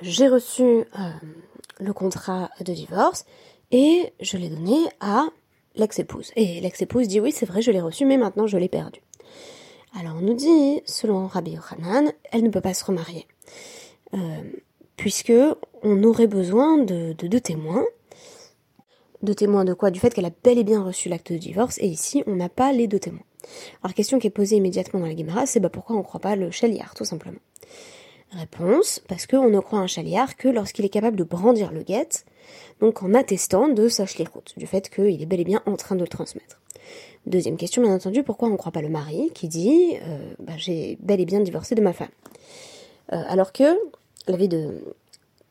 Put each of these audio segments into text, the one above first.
j'ai reçu euh, le contrat de divorce et je l'ai donné à l'ex-épouse. Et l'ex-épouse dit oui, c'est vrai, je l'ai reçu, mais maintenant je l'ai perdu. Alors on nous dit, selon Rabbi Yochanan, elle ne peut pas se remarier. Euh, puisque on aurait besoin de deux témoins. De témoins de quoi? Du fait qu'elle a bel et bien reçu l'acte de divorce, et ici on n'a pas les deux témoins. Alors question qui est posée immédiatement dans la Guimara, c'est bah pourquoi on ne croit pas le chaliard, tout simplement? Réponse, parce qu'on ne croit un chaliard que lorsqu'il est capable de brandir le guet, donc en attestant de sa route, du fait qu'il est bel et bien en train de le transmettre. Deuxième question, bien entendu, pourquoi on ne croit pas le mari qui dit euh, bah, j'ai bel et bien divorcé de ma femme? Euh, Alors que l'avis de,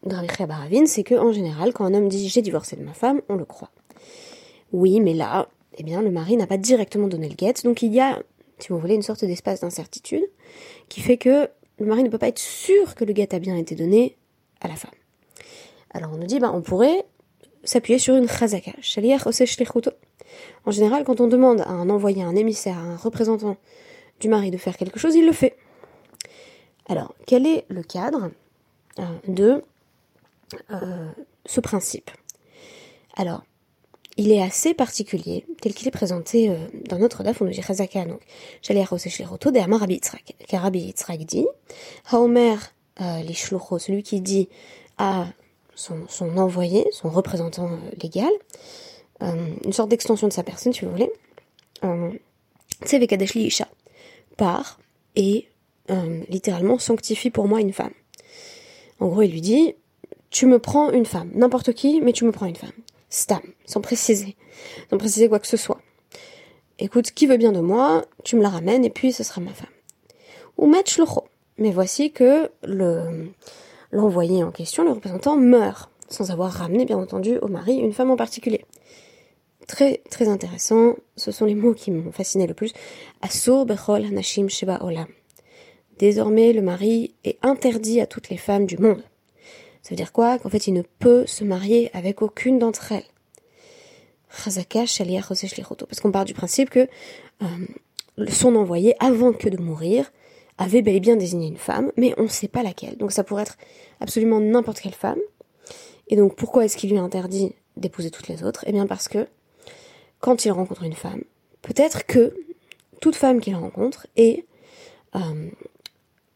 de Baravine, c'est que en général, quand un homme dit j'ai divorcé de ma femme, on le croit. Oui, mais là, eh bien, le mari n'a pas directement donné le guet, donc il y a, si vous voulez, une sorte d'espace d'incertitude qui fait que le mari ne peut pas être sûr que le guet a bien été donné à la femme. Alors on nous dit, bah, on pourrait s'appuyer sur une chazaka, En général, quand on demande à un envoyé, à un émissaire, à un représentant du mari de faire quelque chose, il le fait. Alors, quel est le cadre euh, de euh, ce principe? Alors, il est assez particulier, tel qu'il est présenté euh, dans notre daf, on nous dit Chazaka, donc, Shalir Shliroto, de Amar Rabbi Yitzhak. Car Rabbi Yitzhak dit, Haomer euh, celui qui dit à son, envoyé, son représentant euh, légal, une sorte d'extension de sa personne, si vous voulez, Tsevekadeshli Isha, part et littéralement sanctifie pour moi une femme. En gros, il lui dit, tu me prends une femme, n'importe qui, mais tu me prends une femme stam, sans préciser, sans préciser quoi que ce soit. Écoute, qui veut bien de moi, tu me la ramènes et puis ce sera ma femme. Ou match Mais voici que le, l'envoyé en question, le représentant, meurt, sans avoir ramené, bien entendu, au mari une femme en particulier. Très, très intéressant. Ce sont les mots qui m'ont fasciné le plus. Asur bechol hanashim sheba olam. Désormais, le mari est interdit à toutes les femmes du monde. Ça veut dire quoi? Qu'en fait, il ne peut se marier avec aucune d'entre elles. Parce qu'on part du principe que euh, son envoyé, avant que de mourir, avait bel et bien désigné une femme, mais on ne sait pas laquelle. Donc ça pourrait être absolument n'importe quelle femme. Et donc pourquoi est-ce qu'il lui interdit d'épouser toutes les autres? Eh bien parce que quand il rencontre une femme, peut-être que toute femme qu'il rencontre est euh,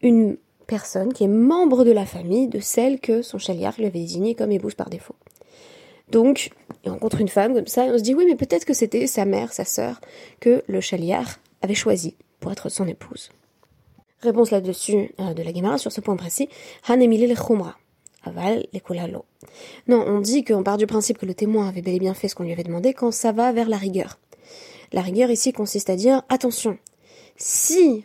une personne qui est membre de la famille de celle que son chaliard lui avait désignée comme épouse par défaut. Donc, il rencontre une femme comme ça, et on se dit, oui, mais peut-être que c'était sa mère, sa sœur, que le chaliard avait choisi pour être son épouse. Réponse là-dessus euh, de la Gemara sur ce point précis, Han le chumra, aval le Non, on dit qu'on part du principe que le témoin avait bel et bien fait ce qu'on lui avait demandé quand ça va vers la rigueur. La rigueur ici consiste à dire, attention, si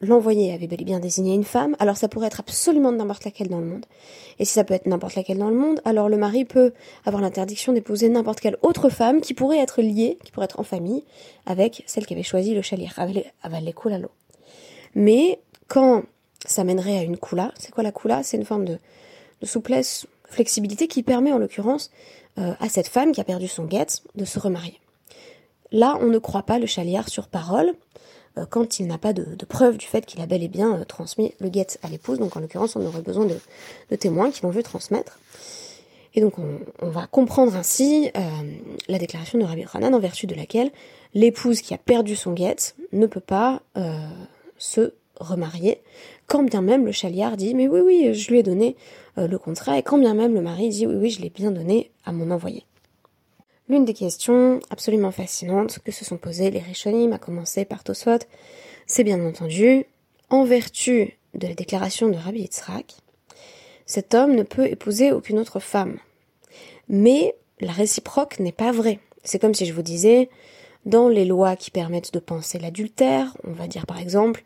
l'envoyé avait bel et bien désigné une femme, alors ça pourrait être absolument n'importe laquelle dans le monde. Et si ça peut être n'importe laquelle dans le monde, alors le mari peut avoir l'interdiction d'épouser n'importe quelle autre femme qui pourrait être liée, qui pourrait être en famille, avec celle qui avait choisi le chalir, l'eau. Mais quand ça mènerait à une kula, c'est quoi la kula? C'est une forme de, souplesse, flexibilité qui permet en l'occurrence euh, à cette femme qui a perdu son guet de se remarier. Là, on ne croit pas le chaliard sur parole, quand il n'a pas de, preuve du fait qu'il a bel et bien euh, transmis le guet à l'épouse. Donc en l'occurrence, on aurait besoin de, témoins qui l'ont vu transmettre. Et donc on, va comprendre ainsi euh, la déclaration de Rabbi Hanan en vertu de laquelle l'épouse qui a perdu son guet ne peut pas se remarier, quand bien même le chaliard dit mais oui oui je lui ai donné le contrat et quand bien même le mari dit oui oui je l'ai bien donné à mon envoyé. L'une des questions absolument fascinantes que se sont posées les Rishonim, à commencer par Tosfot, c'est bien entendu, en vertu de la déclaration de Rabbi Yitzhak, cet homme ne peut épouser aucune autre femme. Mais la réciproque n'est pas vraie. C'est comme si je vous disais, dans les lois qui permettent de penser l'adultère, on va dire par exemple,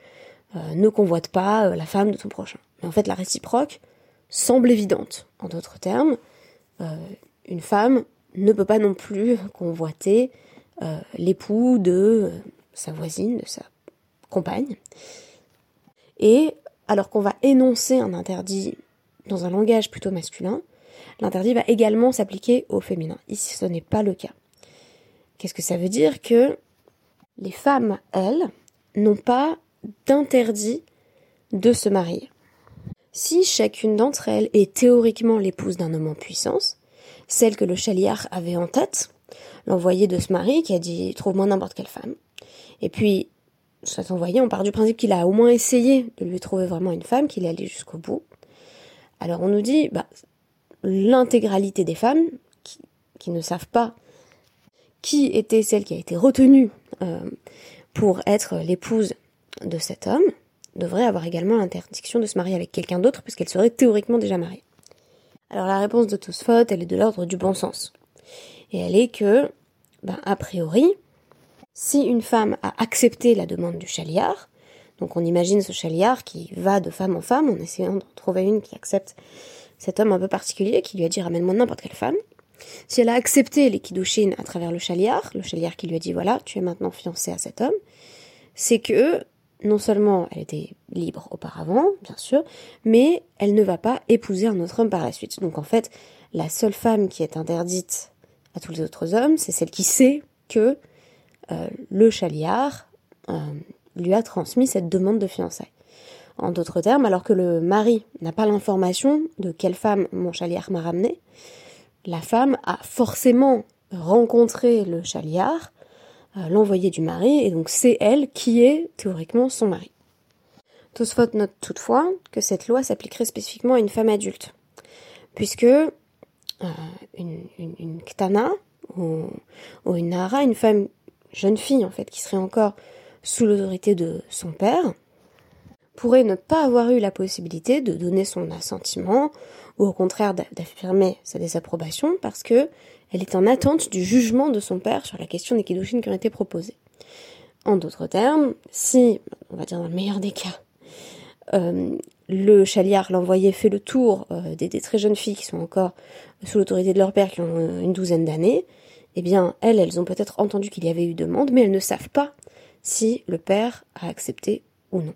euh, ne convoite pas euh, la femme de ton prochain. Mais en fait, la réciproque semble évidente. En d'autres termes, euh, une femme ne peut pas non plus convoiter euh, l'époux de sa voisine, de sa compagne. Et alors qu'on va énoncer un interdit dans un langage plutôt masculin, l'interdit va également s'appliquer au féminin. Ici, ce n'est pas le cas. Qu'est-ce que ça veut dire Que les femmes, elles, n'ont pas d'interdit de se marier? si chacune d'entre elles est théoriquement l'épouse d'un homme en puissance, celle que le chaliard avait en tête, l'envoyé de ce mari qui a dit trouve-moi n'importe quelle femme, et puis cet envoyé, on part du principe qu'il a au moins essayé de lui trouver vraiment une femme, qu'il est allé jusqu'au bout. Alors on nous dit, bah, l'intégralité des femmes qui, ne savent pas qui était celle qui a été retenue euh, pour être l'épouse de cet homme, devrait avoir également l'interdiction de se marier avec quelqu'un d'autre puisqu'elle serait théoriquement déjà mariée. Alors la réponse de Tosfot, elle est de l'ordre du bon sens. Et elle est que, ben, a priori, si une femme a accepté la demande du chaliard, donc on imagine ce chaliard qui va de femme en femme en essayant de trouver une qui accepte cet homme un peu particulier qui lui a dit ramène-moi n'importe quelle femme. Si elle a accepté les à travers le chaliard, le chaliard qui lui a dit voilà, tu es maintenant fiancée à cet homme, c'est que non seulement elle était libre auparavant, bien sûr, mais elle ne va pas épouser un autre homme par la suite. Donc en fait, la seule femme qui est interdite à tous les autres hommes, c'est celle qui sait que euh, le chaliard euh, lui a transmis cette demande de fiançailles. En d'autres termes, alors que le mari n'a pas l'information de quelle femme mon chaliard m'a ramené, la femme a forcément rencontré le chaliard l'envoyé du mari, et donc c'est elle qui est théoriquement son mari. Tosfot note toutefois que cette loi s'appliquerait spécifiquement à une femme adulte, puisque euh, une, une, ktana ou, une nara, une femme jeune fille en fait, qui serait encore sous l'autorité de son père, pourrait ne pas avoir eu la possibilité de donner son assentiment ou au contraire d'affirmer sa désapprobation parce que elle est en attente du jugement de son père sur la question des kiddushin qui ont été proposés. En d'autres termes, si, on va dire dans le meilleur des cas, euh, le chaliard, l'envoyé, fait le tour euh, des, très jeunes filles qui sont encore sous l'autorité de leur père, qui ont euh, une douzaine d'années, eh bien, elles, elles ont peut-être entendu qu'il y avait eu demande, mais elles ne savent pas si le père a accepté ou non.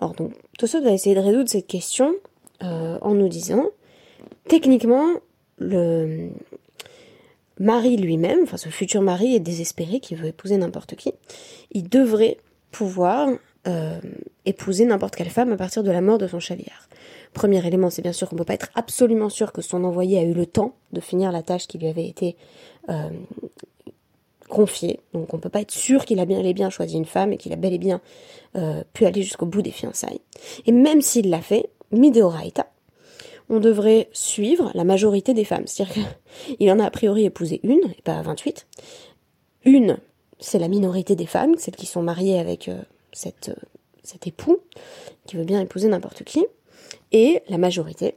Alors donc, Tosso va essayer de résoudre cette question en nous disant, techniquement, le, mari lui-même, enfin ce futur mari est désespéré, qui veut épouser n'importe qui, il devrait pouvoir euh, épouser n'importe quelle femme à partir de la mort de son chaliard. Premier élément, c'est bien sûr qu'on ne peut pas être absolument sûr que son envoyé a eu le temps de finir la tâche qui lui avait été euh, confiée. Donc on peut pas être sûr qu'il a bien et bien choisi une femme et qu'il a bel et bien euh, pu aller jusqu'au bout des fiançailles. Et même s'il l'a fait, mideoraita, on devrait suivre la majorité des femmes. C'est-à-dire qu'il en a a priori épousé une, et pas 28. Une, c'est la minorité des femmes, celles qui sont mariées avec euh, euh, cet époux, qui veut bien épouser n'importe qui. Et la majorité,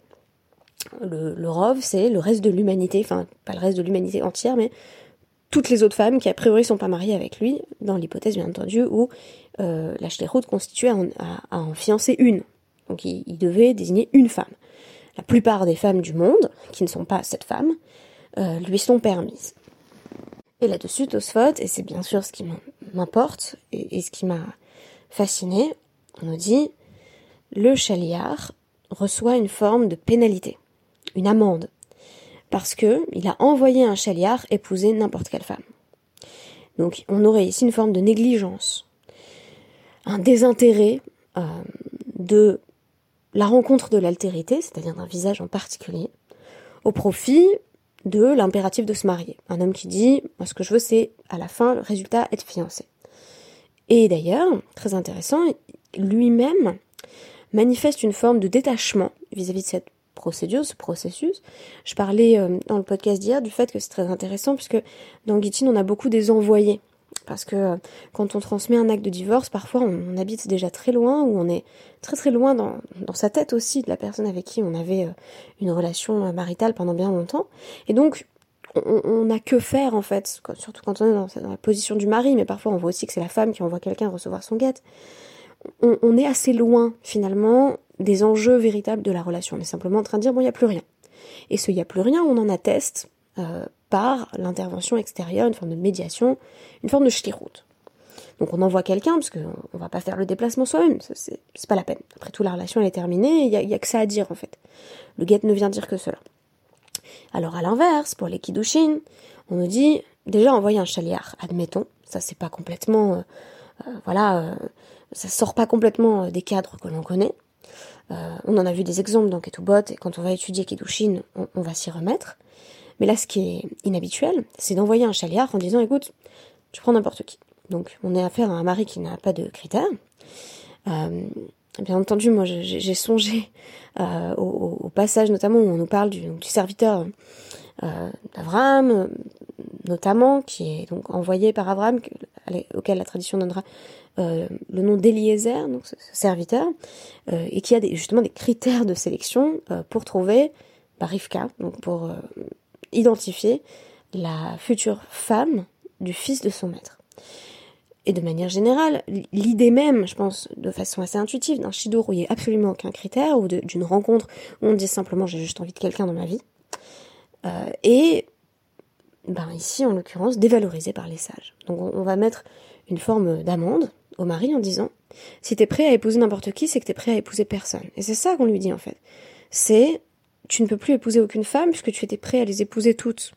le, le rov, c'est le reste de l'humanité, enfin pas le reste de l'humanité entière, mais toutes les autres femmes qui a priori sont pas mariées avec lui, dans l'hypothèse bien entendu où euh, la constituait à, en fiancer une. Donc il, devait désigner une femme la plupart des femmes du monde, qui ne sont pas cette femme, euh, lui sont permises. Et là-dessus, Tosfot, et c'est bien sûr ce qui m'importe et, ce qui m'a fasciné, on nous dit le chaliard reçoit une forme de pénalité, une amende, parce que il a envoyé un chaliard épouser n'importe quelle femme. Donc on aurait ici une forme de négligence, un désintérêt euh, de la rencontre de l'altérité, c'est-à-dire d'un visage en particulier, au profit de l'impératif de se marier. Un homme qui dit, moi ce que je veux c'est à la fin le résultat être fiancé. Et d'ailleurs, très intéressant, lui-même manifeste une forme de détachement vis-à-vis de cette procédure, ce processus. Je parlais euh, dans le podcast d'hier du fait que c'est très intéressant puisque dans Gittin on a beaucoup des envoyés. Parce que euh, quand on transmet un acte de divorce, parfois on, habite déjà très loin ou on est très très loin dans, dans, sa tête aussi de la personne avec qui on avait euh, une relation maritale pendant bien longtemps. Et donc on n'a que faire en fait, surtout quand on est dans, la position du mari, mais parfois on voit aussi que c'est la femme qui envoie quelqu'un recevoir son guette. On, est assez loin finalement des enjeux véritables de la relation. On est simplement en train de dire bon il n'y a plus rien. Et ce il n'y a plus rien, on en atteste euh, par l'intervention extérieure, une forme de médiation, une forme de schliroute. Donc on envoie quelqu'un, parce qu'on ne va pas faire le déplacement soi-même, c'est pas la peine. Après tout, la relation elle est terminée, il n'y a, que ça à dire en fait. Le guet ne vient dire que cela. Alors à l'inverse, pour les kiddushin, on nous dit, déjà envoyer un chaliard, admettons, ça c'est pas complètement, euh, euh, voilà, ça sort pas complètement des cadres que l'on connaît. On en a vu des exemples dans Ketubot, et quand on va étudier Kedushin, on, on va s'y remettre. Mais là, ce qui est inhabituel, c'est d'envoyer un chaliard en disant, écoute, tu prends n'importe qui. Donc, on est affaire à un mari qui n'a pas de critères. Euh, bien entendu, moi, j'ai songé euh, au, passage notamment où on nous parle du serviteur euh, d'Abraham, notamment, qui est donc envoyé par Abraham, auquel la tradition donnera euh, le nom d'Eliezer, donc ce, serviteur, euh, et qui a justement des critères de sélection euh, pour trouver bah, Rivka, donc pour identifier la future femme du fils de son maître. Et de manière générale, l'idée même, je pense, de façon assez intuitive, d'un shidour où il n'y a absolument aucun critère, ou d'une rencontre où on dit simplement j'ai juste envie de quelqu'un dans ma vie, euh, et ben ici, en l'occurrence, dévalorisé par les sages. Donc on, va mettre une forme d'amende au mari en disant si t'es prêt à épouser n'importe qui, c'est que t'es prêt à épouser personne. Et c'est ça qu'on lui dit en fait. C'est tu ne peux plus épouser aucune femme puisque tu étais prêt à les épouser toutes.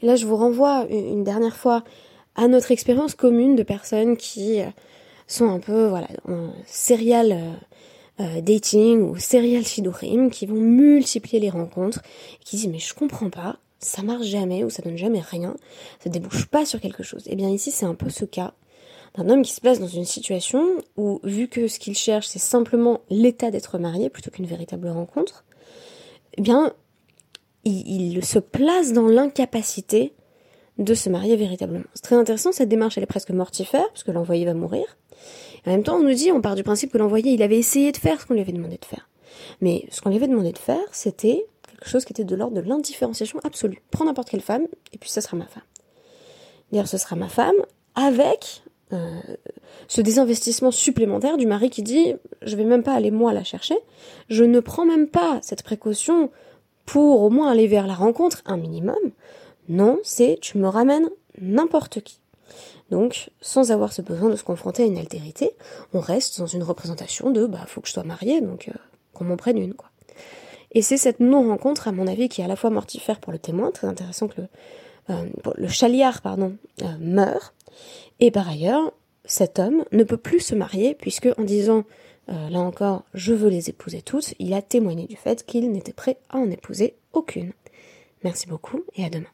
Et là, je vous renvoie une dernière fois à notre expérience commune de personnes qui euh, sont un peu, voilà, en serial euh, dating ou serial shidurim, qui vont multiplier les rencontres, et qui disent mais je comprends pas, ça marche jamais ou ça donne jamais rien, ça débouche pas sur quelque chose. Et eh bien ici, c'est un peu ce cas d'un homme qui se place dans une situation où, vu que ce qu'il cherche, c'est simplement l'état d'être marié plutôt qu'une véritable rencontre, eh bien, il se place dans l'incapacité de se marier véritablement. C'est très intéressant, cette démarche, elle est presque mortifère, parce que l'envoyé va mourir. En même temps, on nous dit, on part du principe que l'envoyé, il avait essayé de faire ce qu'on lui avait demandé de faire. Mais ce qu'on lui avait demandé de faire, c'était quelque chose qui était de l'ordre de l'indifférenciation absolue. Prends n'importe quelle femme, et puis ça sera ma femme. D'ailleurs, ce sera ma femme, avec euh, ce désinvestissement supplémentaire du mari qui dit, je vais même pas aller moi la chercher, je ne prends même pas cette précaution pour au moins aller vers la rencontre, un minimum, non, c'est tu me ramènes n'importe qui. Donc, sans avoir ce besoin de se confronter à une altérité, on reste dans une représentation de bah faut que je sois mariée, donc euh, qu'on m'en prenne une, quoi. Et c'est cette non-rencontre, à mon avis, qui est à la fois mortifère pour le témoin, très intéressant que le, euh, chaliard pardon, euh, meurt, et par ailleurs, cet homme ne peut plus se marier, puisque en disant là encore, je veux les épouser toutes, il a témoigné du fait qu'il n'était prêt à en épouser aucune. Merci beaucoup et à demain.